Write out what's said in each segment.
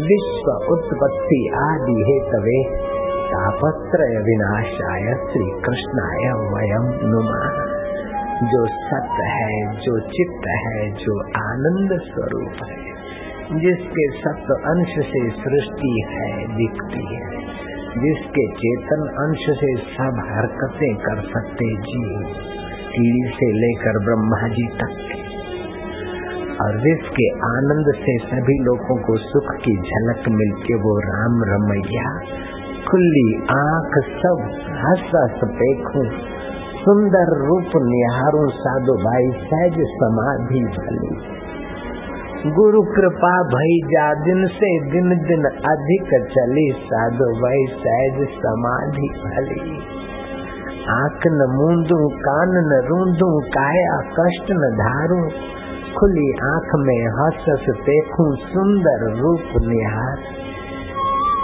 विश्व उत्पत्ति आदि हे तवे तापत्रय विनाशाय श्री कृष्णाय वयम नुमा। जो सत्य है, जो चित्त है, जो आनंद स्वरूप है, जिसके सत्य अंश से सृष्टि है, दिखती है, जिसके चेतन अंश से सब हरकतें कर सकते जीव कीड़ी से लेकर ब्रह्मा जी तक और जिसके आनंद से सभी लोगों को सुख की झलक मिलके वो राम रमैया। खुली आँख सब हंस हंस देखूँ सुंदर रूप निहारू साधु भाई सहज समाधि भली गुरु कृपा भई जा दिन से दिन दिन अधिक चली साधु भाई सहज समाधि भली आँख न मूंदू, कान न रूंदू, काया कष्ट न धारू। खुली आँख में हंस देखूँ सुंदर रूप निहार।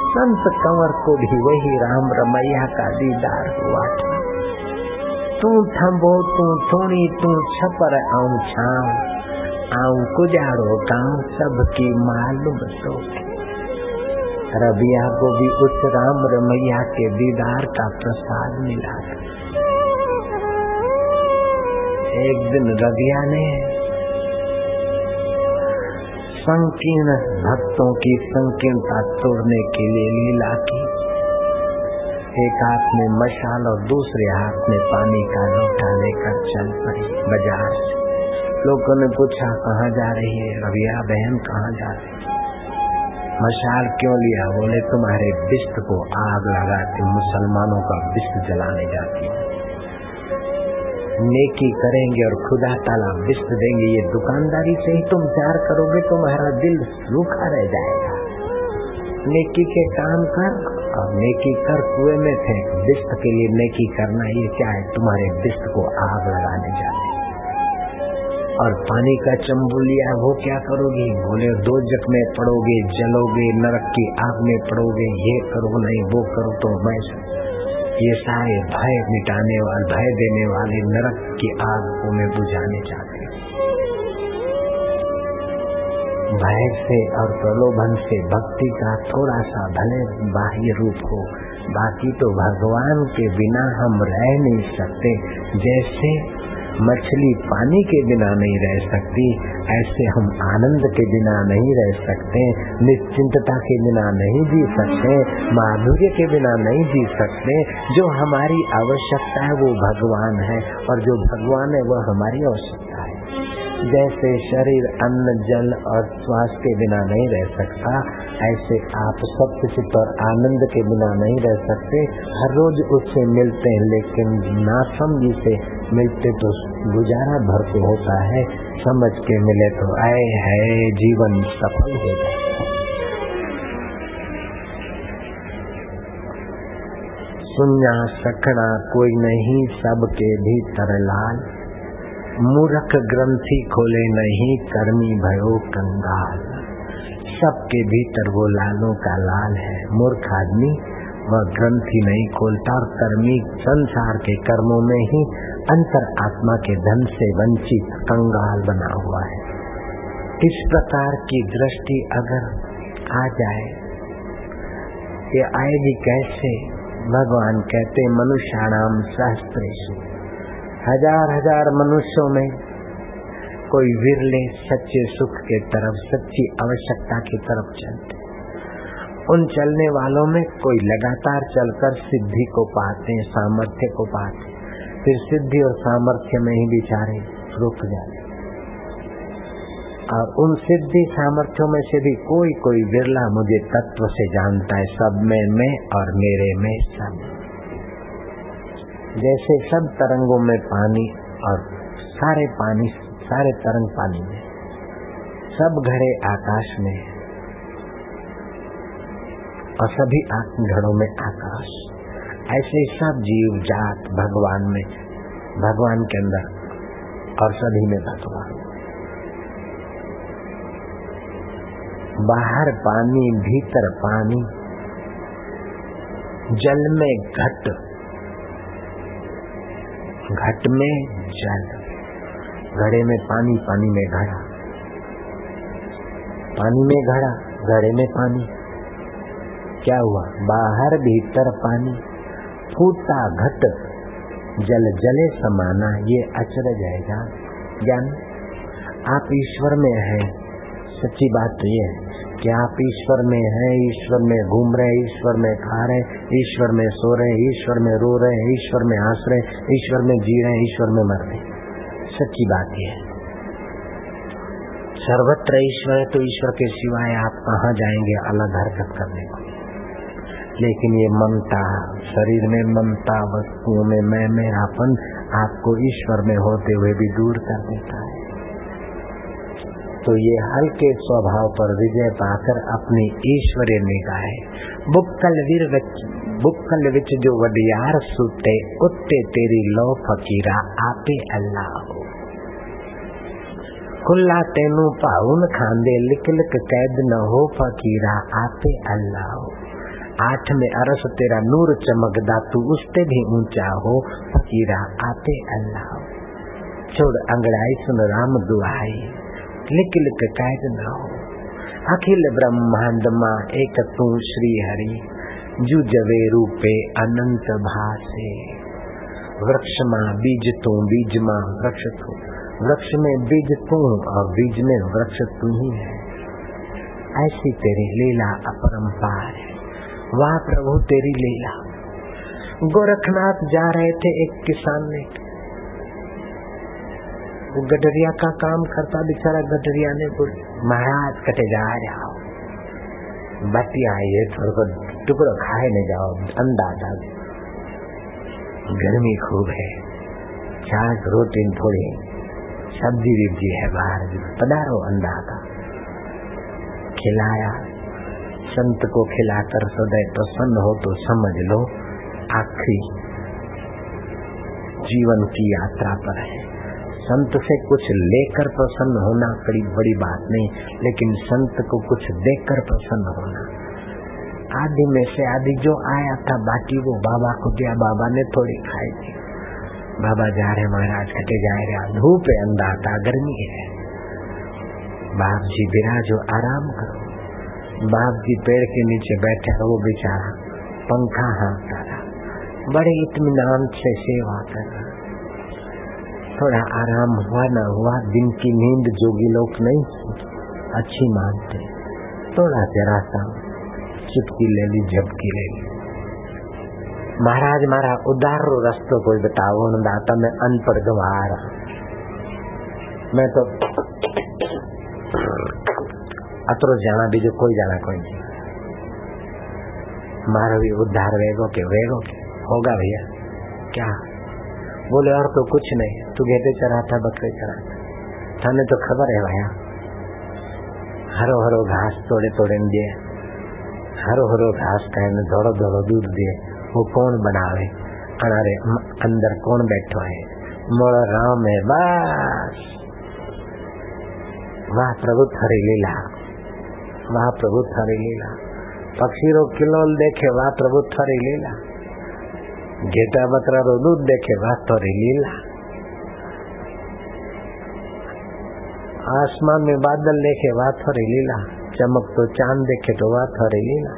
संत कंवर को भी वही राम रमैया का दीदार हुआ था। तू थंबो तू थोड़ी तू छपर आऊँ छाव आऊँ गुजारो गाँव सबकी मालूम तो। रबिया को भी उस राम रमैया के दीदार का प्रसाद मिला एक दिन रबिया ने संकीर्ण भक्तों की संकीर्णता तोड़ने के लिए लीला की। एक हाथ में मशाल और दूसरे हाथ में पानी का लोटा लेकर चल पड़ी बाज़ार लोगों ने पूछा, कहाँ जा रही है? रविया बहन, कहाँ जा रही है? मशाल क्यों लिया? बोले, तुम्हारे बिस्त को आग लगाती मुसलमानों का बिस्त जलाने जाती नेकी करेंगे और खुदा ताला बिस्त देंगे। ये दुकानदारी से ही तुम प्यार करोगे तुम्हारा दिल सूखा रह जाएगा। नेकी के काम कर और नेकी कर कुएँ में फेंक। बिस्त के लिए नेकी करना ये क्या है? तुम्हारे विस्त को आग लगाने जाते और पानी का चंबू लिया वो क्या करोगे? बोले दो जग में पड़ोगे, जलोगे, नरक की आग में पड़ोगे, ये करो, नहीं, वो करो तो मैं ये सारे भय मिटाने वाले भय देने वाले नरक की आग को मैं बुझाने चाहते भय से और प्रलोभन से भक्ति का थोड़ा सा भले बाह्य रूप हो, बाकी तो भगवान के बिना हम रह नहीं सकते। जैसे मछली पानी के बिना नहीं रह सकती, ऐसे हम आनंद के बिना नहीं रह सकते, निश्चिंतता के बिना नहीं जी सकते, माधुर्य के बिना नहीं जी सकते, जो हमारी आवश्यकता है वो भगवान है, और जो भगवान है वह हमारी आवश्यकता जैसे शरीर, अन्न, जल और श्वास के बिना नहीं रह सकता, ऐसे आप सब किसी पर आनंद के बिना नहीं रह सकते। हर रोज उससे मिलते हैं, लेकिन नासमझी से मिलते तो गुजारा भर को होता है। समझ के मिले तो आए है, जीवन सफल हो जाता सुना सकना कोई नहीं, सबके भीतर लाल। मूर्ख ग्रंथि खोले नहीं, कर्मी भयो कंगाल। सबके भीतर वो लालों का लाल है। मूर्ख आदमी, वह ग्रंथि नहीं खोलता कर्मी संसार के कर्मों में ही अंतर आत्मा के धन से वंचित कंगाल बना हुआ है। इस प्रकार की दृष्टि अगर आ जाए ये आएगी कैसे? भगवान कहते मनुष्याणाम सहस्त्रेशु हज़ार हज़ार मनुष्यों में कोई विरले सच्चे सुख के तरफ़, सच्ची आवश्यकता की तरफ़ चलते। उन चलने वालों में कोई लगातार चलकर सिद्धि को पाते, सामर्थ्य को पाते, फिर सिद्धि और सामर्थ्य में ही बिचारे रुक जाते। और उन सिद्धि सामर्थ्यों में से भी कोई कोई विरला मुझे तत्व से जानता है, सब में, मैं और मेरे में, सब जैसे सब तरंगों में पानी और सारे पानी, सारे तरंग पानी में। सब घड़े आकाश में और सभी घड़ों में आकाश। ऐसे सब जीव, जात, भगवान में, भगवान के अंदर और सभी में भगवान। बाहर पानी, भीतर पानी, जल में घट घट में जल घड़े में पानी पानी में घड़ा। पानी में घड़ा घड़े में पानी। क्या हुआ? बाहर भीतर पानी। फूटा घट। जल जले समाना, ये अचरज है ज्ञान, आप ईश्वर में है। सच्ची बात तो ये है। कि आप ईश्वर में हैं, ईश्वर में घूम रहे ईश्वर में खा रहे ईश्वर में सो रहे ईश्वर में रो रहे ईश्वर में हंस रहे ईश्वर में जी रहे ईश्वर में मर रहे सच्ची बात यह है। सर्वत्र ईश्वर है तो ईश्वर के सिवाय आप कहाँ जाएँगे अलग हरकत करने को? लेकिन ये ममता, शरीर में ममता, वस्तुओं में मैं मेरापन आपको ईश्वर में होते हुए भी दूर कर देता है। तो ये हल्के स्वभाव पर विजय पाकर अपनी ईश्वरीय निगाह बुक्कल वीर बुक्कल विच जो वडियार सुते उत्ते तेरी लो फकीरा आपे अल्लाह हो। खुला तेनू पाउन खांदे लिक लिक कैद न हो फकीरा आपे अल्लाह हो। आठ में अरस तेरा नूर चमकदा, तू उसते भी ऊँचा हो फकीरा आपे अल्लाह हो। छोड़ अंगड़ाई सुन राम दुआई लिक लिक कैद न हो अखिल ब्रह्मांड एक तू श्री हरि जू जवे रूपे अनंत भासे। वृक्ष माँ बीज तू बीज माँ वृक्ष तू वृक्ष में बीज तू और बीज में वृक्ष तू ही है। ऐसी तेरी लीला अपरंपार है। वाह प्रभु, तेरी लीला। गोरखनाथ जा रहे थे एक किसान ने वो गडरिया का काम करता बेचारा गडरिया ने कुछ महाराज, कटे जा रहा बतिया ये, थोड़ा टुकड़ो खाए न जाओ, अंडा डाल। गर्मी खूब है। छाछ रोटी थोड़ी सब्ज़ी विब्जी है बाहर पधारो अंडा का। खिलाया। संत को खिलाकर सदैव प्रसन्न हो तो समझ लो, आखिरी जीवन की यात्रा पर है। संत से कुछ लेकर प्रसन्न होना बड़ी बड़ी बात नहीं, लेकिन संत को कुछ देकर प्रसन्न होना। आदि में से आदि जो आया था, बाकी वो बाबा को दिया। बाबा ने थोड़ी खाई थी। बाबा जा रहे महाराज कटे जा रहे धूप है, अंधा था, गर्मी है। बाप जी विराजो आराम करो। बाप जी पेड़ के नीचे बैठे वो बेचारा पंखा हाँकता था बड़े इतमान से सेवा कर रहा। थोड़ा आराम हुआ न हुआ, दिन की नींद जोगी लोग नहीं अच्छी मानते थोड़ा जरा सा चुपकी ले ली, झपकी ले ली। महाराज, मारा उदार रस्तो कोई बताओ दाता मैं अनपढ़ गवार मैं तो अतरो जाना, बीजो कोई जाना कोई नहीं। मारो भी उद्धार वेगो के वेगो के। होगा भैया। क्या? बोले और तो कुछ नहीं। तू गेटे चरा था बकरे चरा था थाने तो खबर है भैया। हरो हरो घास तोड़े तोड़े दिए हरो हरो घास कहने धोड़ो धोड़ो दूध दिए वो कौन बनावे? अनारे अंदर कौन बैठो है? मोड़ राम है, बस। वाह प्रभु थरी लीला। वाह प्रभु थरी लीला। पक्षी रो किलोल देखे वाह प्रभु थरी लीला। घेटा बकरा रो दूध देखे वाह थारी लीला। आसमान में बादल देखे, बात हो रही लीला। चमक तो चाँद देखे तो बात हो रही लीला।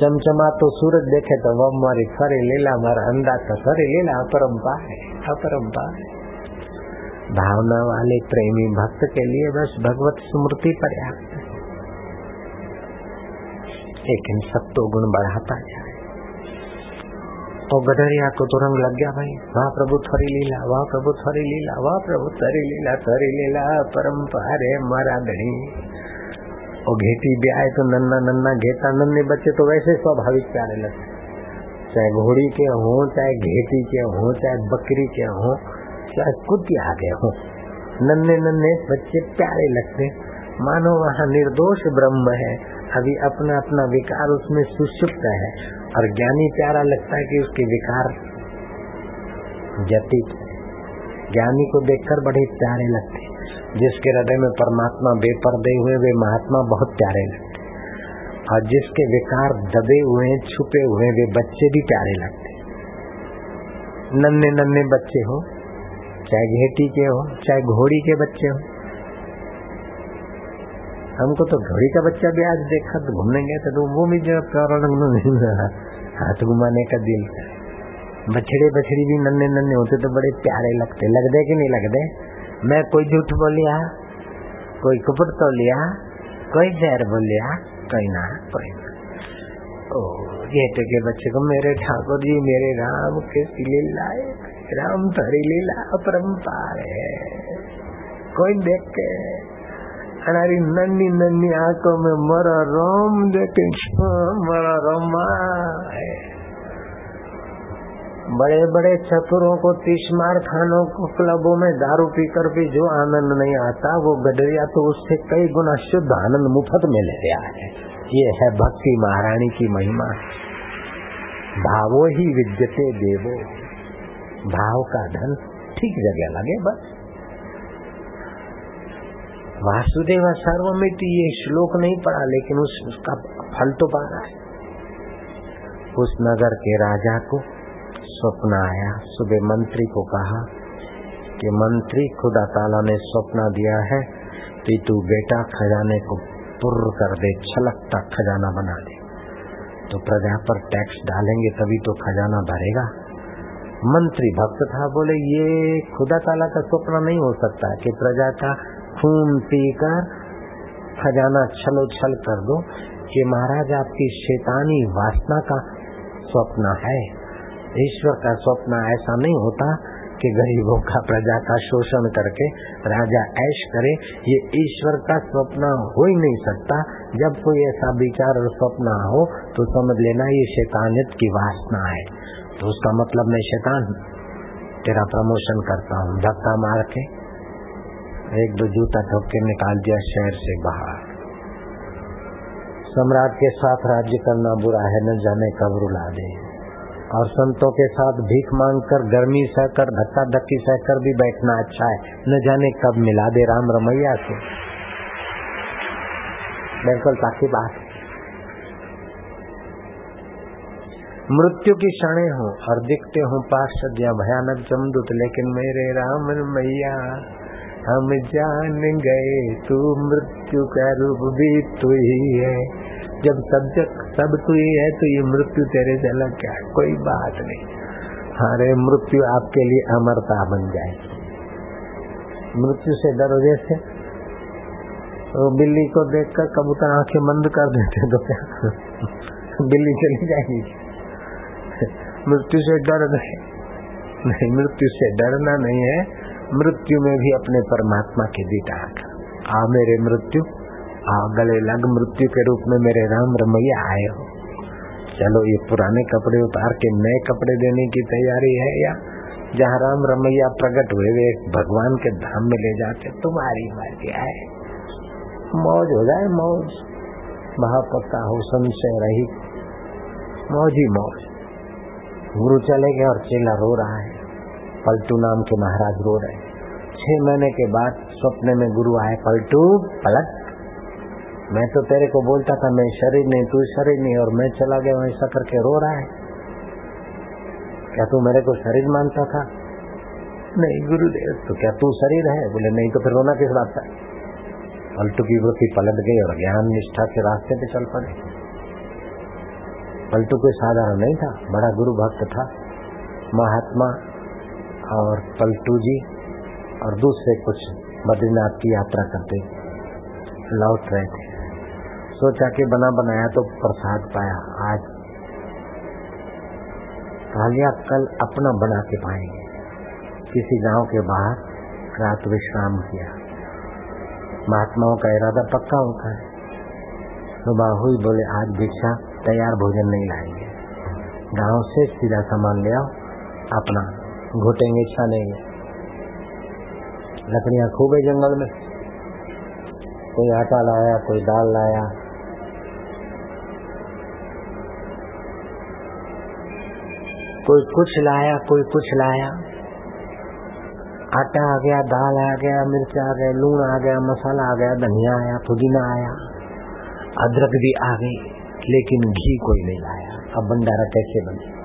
चमचमा तो सूरज देखे तो वह मारी फरी लीला मारा अंदा तो फरी लीला अपरम्पा है अपरम्पा है। भावना वाले प्रेमी भक्त के लिए बस भगवत स्मृति पर्याप्त है। लेकिन सत्तो गुण बढ़ाता जाए। और गडरिया को तो रंग लग गया भाई। वाह प्रभु, थरी लीला, वाह प्रभु, थरी लीला, वाह प्रभु, थरी लीला थरी लीला परम्पारे मारा धनी। और घेटी भी तो नन्ना नन्ना घेता नन्ने बच्चे तो वैसे स्वाभाविक प्यारे लगते चाहे घोड़ी के हो, चाहे घेटी के हो, चाहे बकरी के हो, चाहे कुतिया के हो, नन्ने नन्ने बच्चे प्यारे लगते मानो वहाँ निर्दोष ब्रह्म है, अभी अपना अपना विकार उसमें सुषुप्त है। और ज्ञानी प्यारा लगता है कि उसके विकार जटित ज्ञानी को देखकर बड़े प्यारे लगते जिसके हृदय में परमात्मा बेपर्दे हुए, वे महात्मा बहुत प्यारे लगते और जिसके विकार दबे हुए, छुपे हुए, वे बच्चे भी प्यारे लगते नन्हे नन्हे बच्चे हो, चाहे घेटी के हो, चाहे घोड़ी के बच्चे हो हमको तो घोड़ी का बच्चा भी आज देखा तो घूमने गए थे तो वो भी जो हाथ घुमाने का दिल बछड़े बछड़ी भी नन्हे नन्हे होते तो बड़े प्यारे लगते। लगते कि नहीं लगते मैं कोई झूठ बोलिया? कोई कुपट तो लिया कोई जहर बोलिया? कोई ना कोई ना। ओ, गेटे के बच्चे को मेरे ठाकुर जी, मेरे राम के लीला राम तरी लीला अपरम्पार है। कोई देख के हमारी नन्नी नन्नी आँखों में मरा रोम देखे मरा रोमा बड़े बड़े चतुरों को, तीसमार खानों को, क्लबों में दारू पीकर भी जो आनंद नहीं आता, वो गडरिया तो उससे कई गुना शुद्ध आनंद मुफ़्त में ले गया है। ये है भक्ति महारानी की महिमा। भावो ही विद्यते देवो। भाव का धन ठीक जगह लगे बस। वासुदेव सर्वमिति ये श्लोक नहीं पढ़ा लेकिन उस, उसका फल तो पा रहा है। उस नगर के राजा को स्वप्न आया। सुबह मंत्री को कहा कि मंत्री खुदा ताला ने स्वप्न दिया है कि तू बेटा खजाने को पुर कर दे छलकता खजाना बना दे। तो प्रजा पर टैक्स डालेंगे तभी तो खजाना भरेगा। मंत्री भक्त था बोले ये खुदा ताला का स्वप्न नहीं हो सकता कि प्रजा का खून पीकर खजाना छलो छल कर दो ये महाराज, आपकी शैतानी वासना का स्वप्न है। ईश्वर का स्वप्न ऐसा नहीं होता कि गरीबों का, प्रजा का शोषण करके राजा ऐश करे। ये ईश्वर का स्वप्न हो ही नहीं सकता। जब कोई ऐसा विचार और स्वप्न हो तो समझ लेना ये शैतानित की वासना है। तो उसका मतलब मैं शैतान, तेरा प्रमोशन करता हूँ। धक्का मार के एक दो जूता ठोक के निकाल दिया शहर से बाहर। सम्राट के साथ राज्य करना बुरा है, न जाने कब रुला दे। और संतों के साथ भीख मांग कर गर्मी सहकर धक्का धक्की सहकर भी बैठना अच्छा है, न जाने कब मिला दे राम रमैया से बिल्कुल ताकि बात। मृत्यु की क्षणे हूँ और दिखते हूँ पार्षद या भयानक जमदूत, लेकिन मेरे राम मैया हम जान गए तू मृत्यु का रूप भी तू ही है। जब सब सब तू ही है तो ये मृत्यु तेरे से अलग क्या? है कोई बात नहीं। अरे, मृत्यु आपके लिए अमरता बन जाए मृत्यु से डरो जैसे। तो बिल्ली को देखकर कबूतर आँखें बंद कर देते तो क्या? बिल्ली चली जाएगी। मृत्यु से डर नहीं। नहीं, मृत्यु से डरना नहीं है। मृत्यु में भी अपने परमात्मा की दीटा आ मेरे मृत्यु, आ गले लग मृत्यु के रूप में मेरे राम रमैया आए हो। चलो ये पुराने कपड़े उतार के नए कपड़े देने की तैयारी है या? जहाँ राम रमैया प्रकट हुए, वे भगवान के धाम में ले जाते, तुम्हारी मर्ज़ी है। मौज हो जाए मौज। महापक्का हो संशय रही। मौज ही मौज। गुरु चले गए और चेला रो रहा है। पलटू नाम के महाराज रो रहे छह महीने के बाद सपने में गुरु आए, पलटू, पलट। मैं तो तेरे को बोलता था, मैं शरीर नहीं, तू शरीर नहीं, और मैं चला गया ऐसा करके रो रहा है। क्या तू मेरे को शरीर मानता था? नहीं, गुरुदेव। तो क्या तू शरीर है? बोले, नहीं तो फिर रोना किस बात का? पलटू की वृत्ति पलट गई और ज्ञान निष्ठा के रास्ते पे चल पड़े। पलटू कोई साधारण नहीं था, बड़ा गुरु भक्त था। महात्मा और पलटू जी और दूसरे कुछ बद्रीनाथ की यात्रा करते। लौट रहे थे। सोचा कि बना बनाया तो प्रसाद पाया। आज कालिया कल अपना बना के पाएँगे। किसी गाँव के बाहर रात विश्राम किया। महात्माओं का इरादा पक्का होता है सुबह हुई बोले, आज भिक्षा, तैयार भोजन नहीं लाएँगे। गाँव से सीधा सामान ले आओ, अपना घुटेंगे, छानेंगे। लकड़ियाँ खूब है जंगल में। कोई आटा लाया, कोई दाल लाया। कोई कुछ लाया, कोई कुछ लाया। आटा आ गया, दाल आ गया, मिर्च आ गया लून आ गया, मसाला आ गया, धनिया आया, पुदीना आया। अदरक भी आ गई, लेकिन घी कोई नहीं लाया। अब भंडारा कैसे बने?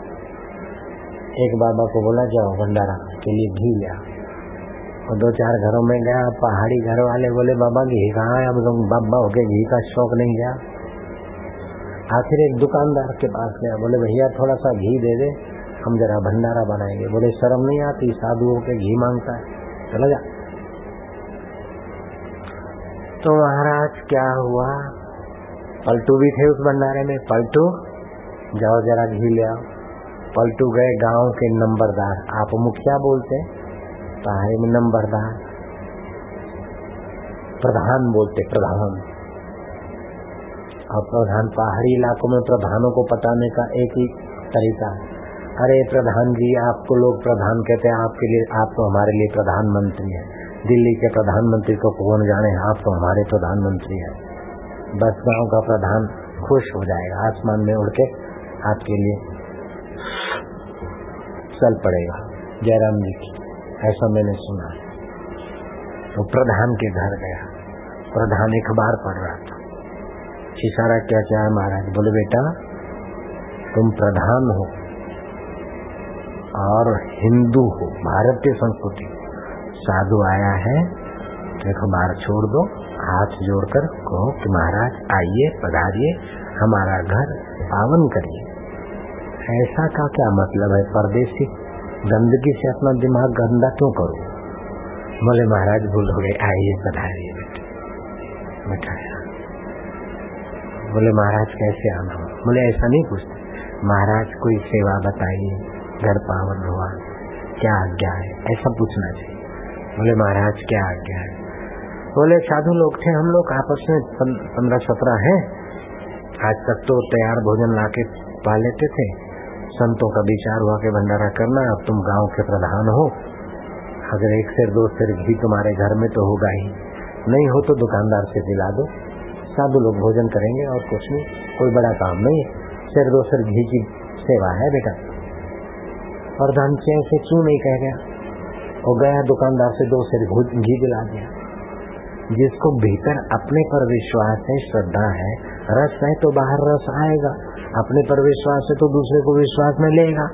एक बाबा को बोला, जाओ भंडारा के लिए घी लिया और दो चार घरों में गया, पहाड़ी घर वाले बोले, बाबा, घी कहाँ है? अब तुम बाबा हो गए घी का शौक नहीं गया आखिर एक दुकानदार के पास गया, बोले, भैया थोड़ा सा घी दे दे, हम जरा भंडारा बनाएँगे। बोले, शर्म नहीं आती? साधुओं के घी माँगता है। चला जा। तो महाराज, क्या हुआ? पलटू भी थे उस भंडारे में, पलटू, जाओ जरा घी ले आओ। पलटू गए गाँव के नंबरदार। आप मुखिया बोलते में नंबरदार। प्रधान बोलते, प्रधान। और प्रधान पहाड़ी इलाकों में प्रधानों को पटाने का एक ही तरीका। अरे प्रधान जी, आपको लोग प्रधान कहते हैं, आपके लिए, आप तो हमारे लिए प्रधानमंत्री हैं। दिल्ली के प्रधानमंत्री को कौन जाने, आप तो हमारे प्रधानमंत्री हैं। बस गाँव का प्रधान खुश हो जाएगा, आसमान में उड़ के आपके लिए। चल पड़ेगा। जयराम जी की, ऐसा मैंने सुना। तो प्रधान के घर गया। प्रधान अखबार पढ़ रहा था। इशारा क्या क्या है महाराज? बोले, बेटा, तुम प्रधान हो और हिंदू हो। भारतीय संस्कृति। साधु आया है, देखो मार छोड़ दो, हाथ जोड़कर कहो कि महाराज, आइए, पधारिए, हमारा घर पावन करिए। ऐसा का क्या मतलब है? परदेसी गंदगी से अपना दिमाग गंदा क्यों करो? बोले, महाराज, भूल हो गए। आइए पधारिए बेटे। बोले, महाराज, कैसे आना हो? बोले, ऐसा नहीं पूछते। महाराज, कोई सेवा बताइए। घर पावन हुआ क्या आज्ञा है? ऐसा पूछना चाहिए। बोले, महाराज, क्या आज्ञा है? बोले, साधु लोग थे हम लोग, आपस में पंद्रह सत्रह हैं। आज तक तो तैयार भोजन लाके पा लेते थे। संतों का विचार हुआ के भंडारा करना, अब तुम गाँव के प्रधान हो। अगर एक सिर, दो सिर घी तुम्हारे घर में तो होगा ही। नहीं हो तो दुकानदार से दिला दो। साधु लोग भोजन करेंगे और कुछ नहीं, कोई बड़ा काम नहीं है। सिर, दो सिर घी की सेवा है बेटा। प्रधान से ऐसे क्यों नहीं कह गया? और गया दुकानदार से दो सिर घी दिला दिया। जिसको भीतर अपने पर विश्वास है, श्रद्धा है, रस है तो बाहर रस आएगा। अपने पर विश्वास है तो दूसरे को विश्वास में लेगा।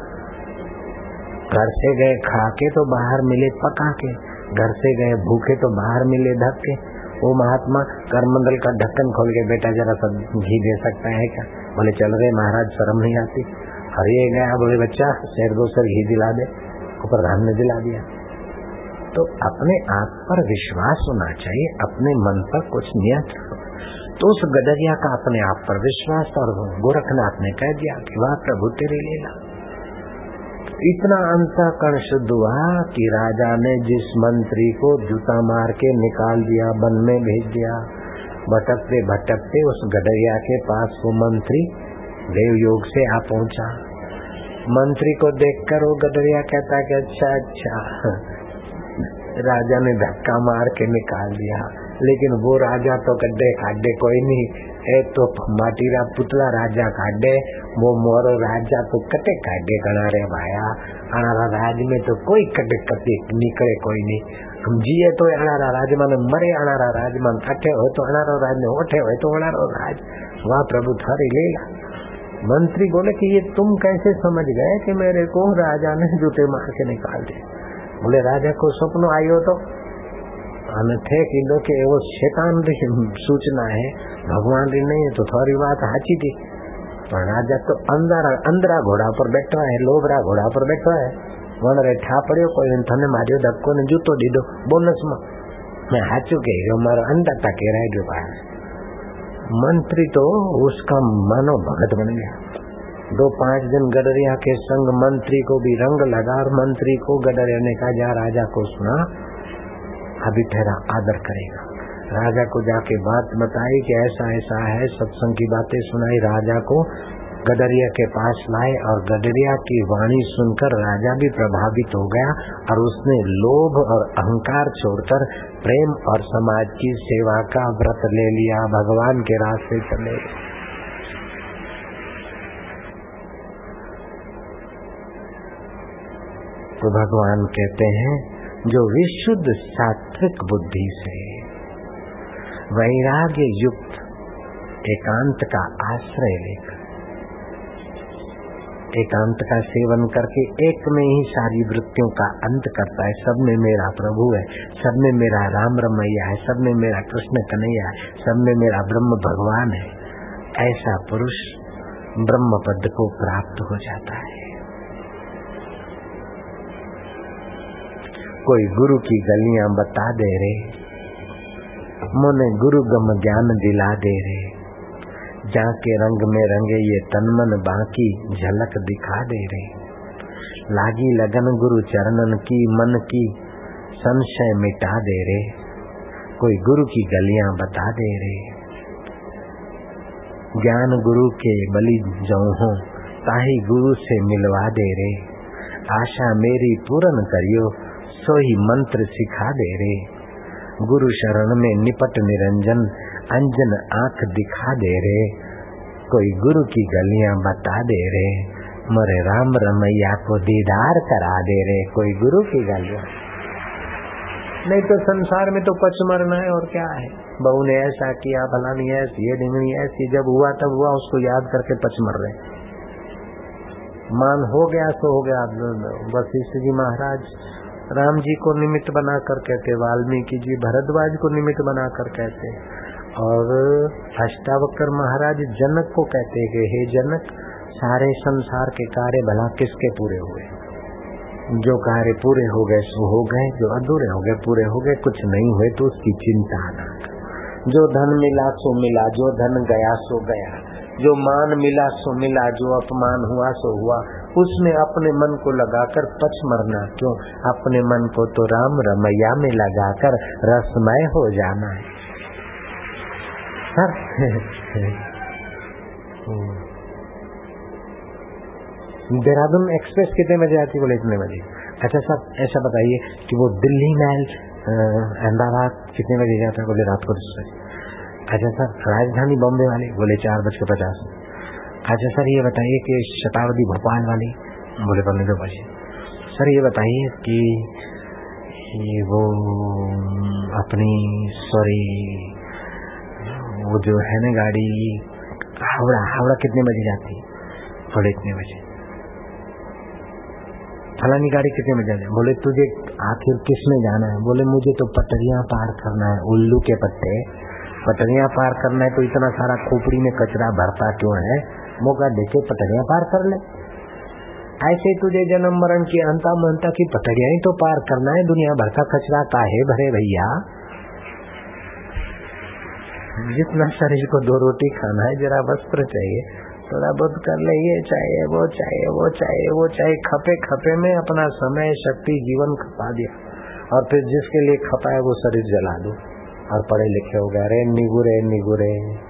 घर से गए खा के तो बाहर मिले पका के घर से गए भूखे तो बाहर मिले धक्के। वो महात्मा करमंडल का ढक्कन खोल के बेटा जरा सब घी दे सकता है क्या? बोले, चल रहे महाराज, शर्म नहीं आती। हरिए गया, बोले, बच्चा, शेर दो सर घी दिला दे। प्रधान ने दिला दिया। तो अपने आप पर विश्वास होना चाहिए, अपने मन पर कुछ नियंत्रण तो उस गडरिया का अपने आप पर विश्वास और गोरखनाथ ने कह दिया कि वाह प्रभु, तेरे लीला इतना अंतकरण शुद्ध हुआ कि राजा ने जिस मंत्री को जूता मार के निकाल दिया, वन में भेज दिया, भटकते भटकते उस गडरिया के पास वो मंत्री देव योग से आ पहुँचा। मंत्री को देखकर वो गडरिया कहता कि अच्छा अच्छा। राजा ने धक्का मार के निकाल दिया। लेकिन वो राजा तो गड्ढे खाडे कोई नहीं। है तो माटीरा पुतला राजा खाडे वो मोरो राजा तो कटे खाडे गणा रे भाया। अणारा राज में तो कोई कटे कटे निकले कोई नहीं। हम तो अणारा राज मन मरे अणारा राज मन अठे हो तो अणारो राज ने ओठे हो तो अणारो राज। वाह प्रभु, थारी लीला। मंत्री बोले कि ये तुम कैसे समझ गए कि मेरे को राजा ने जूते मार के निकाल दिया बोले, राजा को सपनो आयो तो અને थे કીધો કે એવો શેતાન સૂચના હે ભગવાન રી નહીં તો થોડી વાત સાચી थी પણ રાજા તો અંદરા અંદરા ઘોડા પર બેઠો હે લોબરા ઘોડા પર બેઠો હે વણ રે ઠા પડ્યો કોઈ થને માર્યો ધક્કો ને જૂતો દીધો બોનસ માં मैं हाचू के मारो अंदर तक रह गयो मंत्री तो उसका मानो भगत बन गया दो पांच दिन गडरिया के संग मंत्री को भी रंग लगा और मंत्री को गडरिया ने कहा जा राजा को सुना अभी ठहरा आदर करेगा। राजा को जाके बात बताई कि ऐसा ऐसा है, सत्संग की बातें सुनाई। राजा को गडरिया के पास लाए और गडरिया की वाणी सुनकर राजा भी प्रभावित हो गया और उसने लोभ और अहंकार छोड़कर प्रेम और समाज की सेवा का व्रत ले लिया, भगवान के रास्ते चले। तो भगवान कहते हैं जो विशुद्ध सात्विक बुद्धि से वैराग्य युक्त एकांत का आश्रय लेकर, एकांत का सेवन करके एक में ही सारी वृत्तियों का अंत करता है। सब में मेरा प्रभु है, सब में मेरा राम रमैया है, सब में मेरा कृष्ण कन्हैया है, सब में मेरा ब्रह्म भगवान है। ऐसा पुरुष ब्रह्म पद को प्राप्त हो जाता है। कोई गुरु की गलियाँ बता दे रे मोने गुरु गम ज्ञान दिला दे रहे जाके रंग में रंगे ये तन मन बाकी झलक दिखा दे रे लागी लगन गुरु चरणन की मन की संशय मिटा दे रे कोई गुरु की गलियाँ बता दे रे ज्ञान गुरु के बलि जाऊ हो ताही गुरु से मिलवा दे रे आशा मेरी पूर्ण करियो सो ही मंत्र सिखा दे रे। गुरु शरण में निपट निरंजन, अंजन आँख दिखा दे रहे कोई गुरु की गलियाँ बता दे रहे मरे राम रमैया को दीदार करा दे रहे कोई गुरु की गलियाँ। नहीं तो संसार में तो पच मरना है, और क्या है? बहू ने ऐसा किया भला नहीं ऐसी, ये डिंगनी ऐसी, जब हुआ तब हुआ, उसको याद करके पच मर रहे। मान हो गया तो हो गया वशिष्ठ जी महाराज राम जी को निमित्त बनाकर कहते, वाल्मीकि जी भरद्वाज को निमित्त बनाकर कहते, और अष्टावक्र महाराज जनक को कहते हैं हे जनक, सारे संसार के कार्य भला किसके पूरे हुए? जो कार्य पूरे हो गए, सो हो गए, जो अधूरे हो गए, पूरे हो गए, कुछ नहीं हुए तो उसकी चिंता न जो धन मिला, सो मिला, जो धन गया, सो गया। जो मान मिला सो मिला, जो अपमान हुआ सो हुआ। उसमें अपने मन को लगाकर पच मरना, क्यों? अपने मन को तो राम रमैया में लगाकर रसमय हो जाना। है। देहरादून एक्सप्रेस कितने बजे आती बोले इतने बजे? अच्छा सर, ऐसा बताइए कि वो दिल्ली मेल अहमदाबाद कितने बजे जाता है बोले रात को दस बजे अच्छा सर, राजधानी बॉम्बे वाली बोले चार बज के पचास। अच्छा सर, ये बताइए कि शताब्दी भोपाल वाली, बोले पौने दो बजे सर, ये बताइए कि ये वो, अपनी सॉरी वो जो है ना गाड़ी, हावड़ा हावड़ा कितने बजे जाती है? बोले इतने बजे। फलानी गाड़ी कितने बजे जाती बोले तुझे आखिर किसमें जाना है? बोले मुझे तो पटरिया पार करना है, उल्लू के पट्टे। पटरिया पार करना है तो इतना सारा खोपड़ी में कचरा भरता क्यों है? मौका देखे पटरिया पार कर ले। ऐसे तुझे जन्म मरण की अंता मनता की पटरिया ही तो पार करना है। दुनिया भर का कचरा काहे भरे भैया? जितना शरीर को दो रोटी खाना है, जरा वस्त्र चाहिए, थोड़ा बहुत कर ले। ये चाहिए, वो चाहिए वो चाहिए वो चाहिए। खपे खपे में अपना समय, शक्ति, जीवन खपा दिया। और फिर जिसके लिए खपाए वो शरीर जला दो। और पढ़े लिखे हो गए। अरे, निगुरे निगुरे।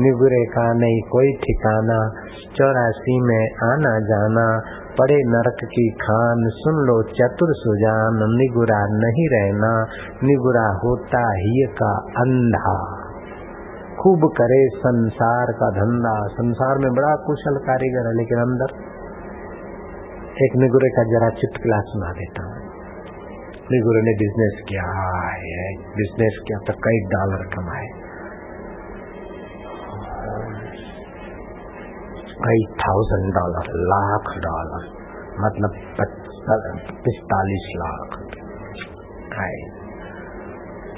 निगुरे का नहीं, कोई ठिकाना। चौरासी में आना जाना। पड़े नरक की खान, सुन लो चतुर सुजान। निगुरा नहीं रहना, निगुरा होता ही का अंधा। खूब करे संसार का धंधा। संसार में बड़ा कुशल कारीगर है, लेकिन अंदर एक निगुरे का जरा चिटकला सुना देता हूँ। निगुरे ने बिज़नेस किया। है बिज़नेस किया तो कई डॉलर कमाए। कई थाउज़ेंड डॉलर लाख डॉलर मतलब पिस्तालीस लाख।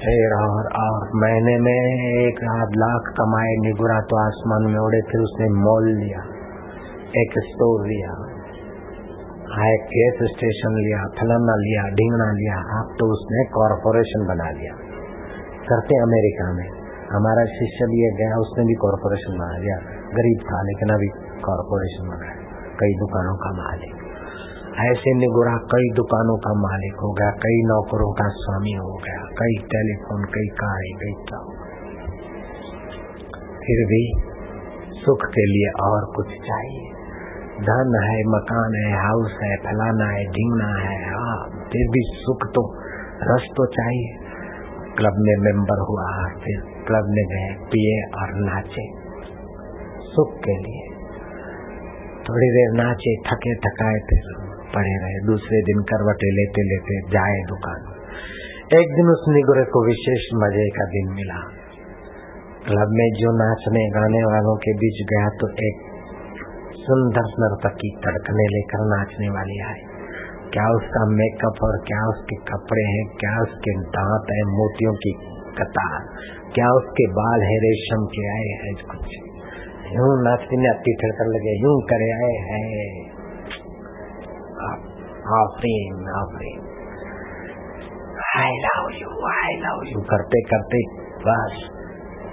फिर और और महीने में एक आध लाख कमाए, निगुरा तो आसमान में उड़े, फिर उसने मॉल लिया, एक स्टोर लिया। एक गैस स्टेशन लिया फलाना लिया, ढींगना लिया अब तो उसने कॉरपोरेशन बना लिया। करते अमेरिका में। हमारा शिष्य भी गया उसने भी कॉरपोरेशन बना लिया। गरीब था, लेकिन अभी कॉरपोरेशन बनाया कई दुकानों का मालिक। ऐसे निगुरा कई दुकानों का मालिक हो गया, कई नौकरों का स्वामी हो गया, कई टेलीफोन कई कार कई क्या फिर भी सुख के लिए और कुछ चाहिए। धन है, मकान है हाउस है, फलाना है, ढींगना है हाँ फिर भी सुख तो रस तो चाहिए। क्लब में मेंबर हुआ, फिर क्लब में गए, पिए और नाचे, सुख के लिए। थोड़ी देर नाचे, थके, थकाए, फिर पड़े रहे। दूसरे दिन करवटे लेते लेते जाए दुकान। एक दिन उस निगुरे को विशेष मज़े का दिन मिला। क्लब में जो नाचने, गाने वालों के बीच गया तो एक सुंदर नर्तकी तड़कने लेकर नाचने वाली आई क्या उसका मेकअप और क्या उसके कपड़े हैं, क्या उसके दांत है, मोतियों की कतार, क्या उसके बाल है, रेशम के आए हैं, कुछ। यूँ नाचने अति ठड़कन लगे, यूँ करे आए हैं। आफरीन Afreen I love you I love you करते करते बस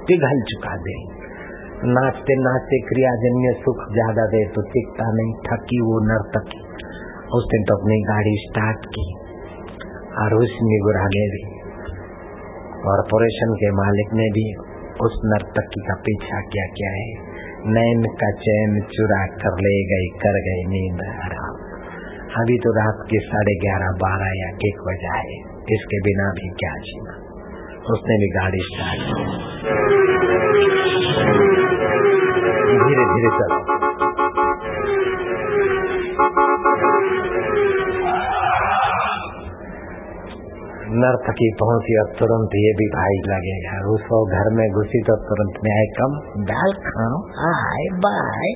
पिघल चुका दे नाचते नाचते क्रिया क्रियाजन्य सुख ज़्यादा दे तो टिकता नहीं, थकी वो नर्तकी उसने तो अपनी गाड़ी स्टार्ट की। और उस निगुरा ने भी। कॉरपोरेशन के मालिक ने भी उस नर्तकी का पीछा किया, क्या है? नैन का चैन चुरा कर ले गई, कर गई नींद आराम। अभी तो रात के साढ़े ग्यारह, बारह या एक बजा है। इसके बिना भी क्या जीना। उसने भी गाड़ी स्टार्ट धीरे धीरे चल। नर्तकी पहुँची और तुरंत ये भी भाई लगेगा। उसको घर में घुसी तो तुरंत में आए कम, दाल खाओ हाय बाय।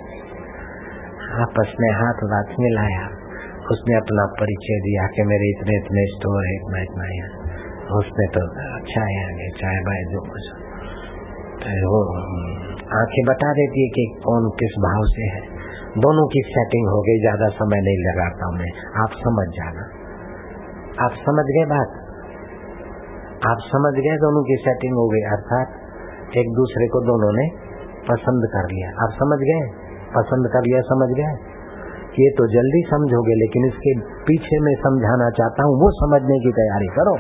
आपस में हाथ वाथ मिलाया। उसने अपना परिचय दिया कि मेरे इतने इतने स्टोर है इतना इतना यहाँ। उसने तो है आगे, चाय बाय जो कुछ तो वो आँखें बता देती है कि कौन किस भाव से है। दोनों की सेटिंग हो गई, ज़्यादा समय नहीं लगाता मैं। आप समझ जाना। आप समझ गए बात? आप समझ गए दोनों की सेटिंग हो गई, अर्थात एक दूसरे को दोनों ने पसंद कर लिया। आप समझ गए? पसंद कर लिया, समझ गए? ये तो जल्दी समझोगे, लेकिन इसके पीछे में समझाना चाहता हूँ, वो समझने की तैयारी करो।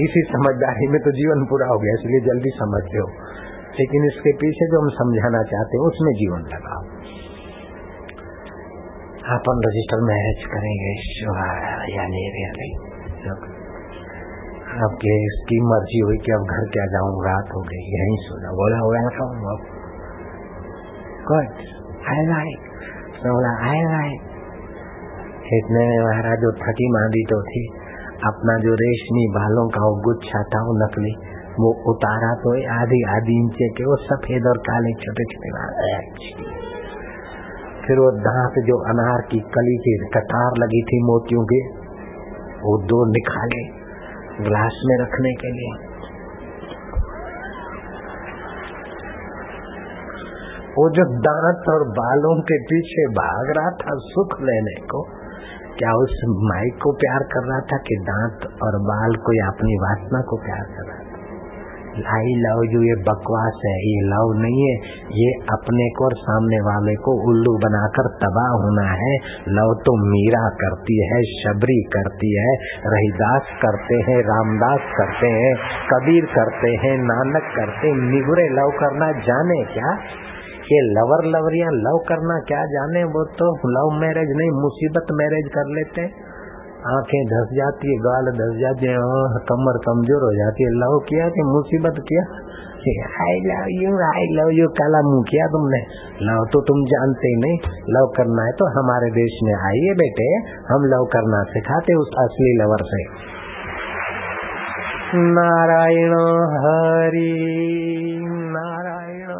इसी समझदारी में तो जीवन पूरा हो गया, इसलिए जल्दी समझ लो। लेकिन इसके पीछे जो हम समझाना चाहते हैं, उसमें जीवन लगाओ। अपन रजिस्टर मैरिज करेंगे आपके इसकी मर्ज़ी हुई कि अब घर क्या जाऊँ, रात हो गई, यहीं सोना बोला वेलकम आई लाइक बोला आई लाइक इतने महाराज जो थकी मांदी तो थी। अपना जो रेशमी बालों का वो गुच्छा था, वो नकली, वो उतारा तो आधी आधी इंचे के, वो सफ़ेद और काले छोटे छोटे। फिर वो दांत जो अनार की कली की कतार लगी थी मोतियों के, वो दो निकाले ग्लास में रखने के लिए। वो जो दांत और बालों के पीछे भाग रहा था सुख लेने को क्या उस माई को प्यार कर रहा था कि दांत और बाल को या अपनी वासना को प्यार कर रहा था? आई लव यू, ये बकवास है, ये लव नहीं है, ये अपने को और सामने वाले को उल्लू बनाकर तबाह होना है। लव तो मीरा करती है, शबरी करती है, रहीदास करते हैं, रामदास करते हैं, कबीर करते हैं, नानक करते निगुरे लव करना जाने क्या? ये लवर लवरिया लव करना क्या जाने, वो तो लव मैरिज नहीं, मुसीबत मैरिज कर लेते। आँखें धस जाती है, गाल धस जाती है कमर कमज़ोर हो जाती है। लव किया कि मुसीबत किया? I love you I love you काला मुँह किया तुमने। लव तो तुम जानते ही नहीं। लव करना है तो हमारे देश में आइए बेटे, हम लव करना सिखाते उस असली लवर से। नारायण हरी, नारायण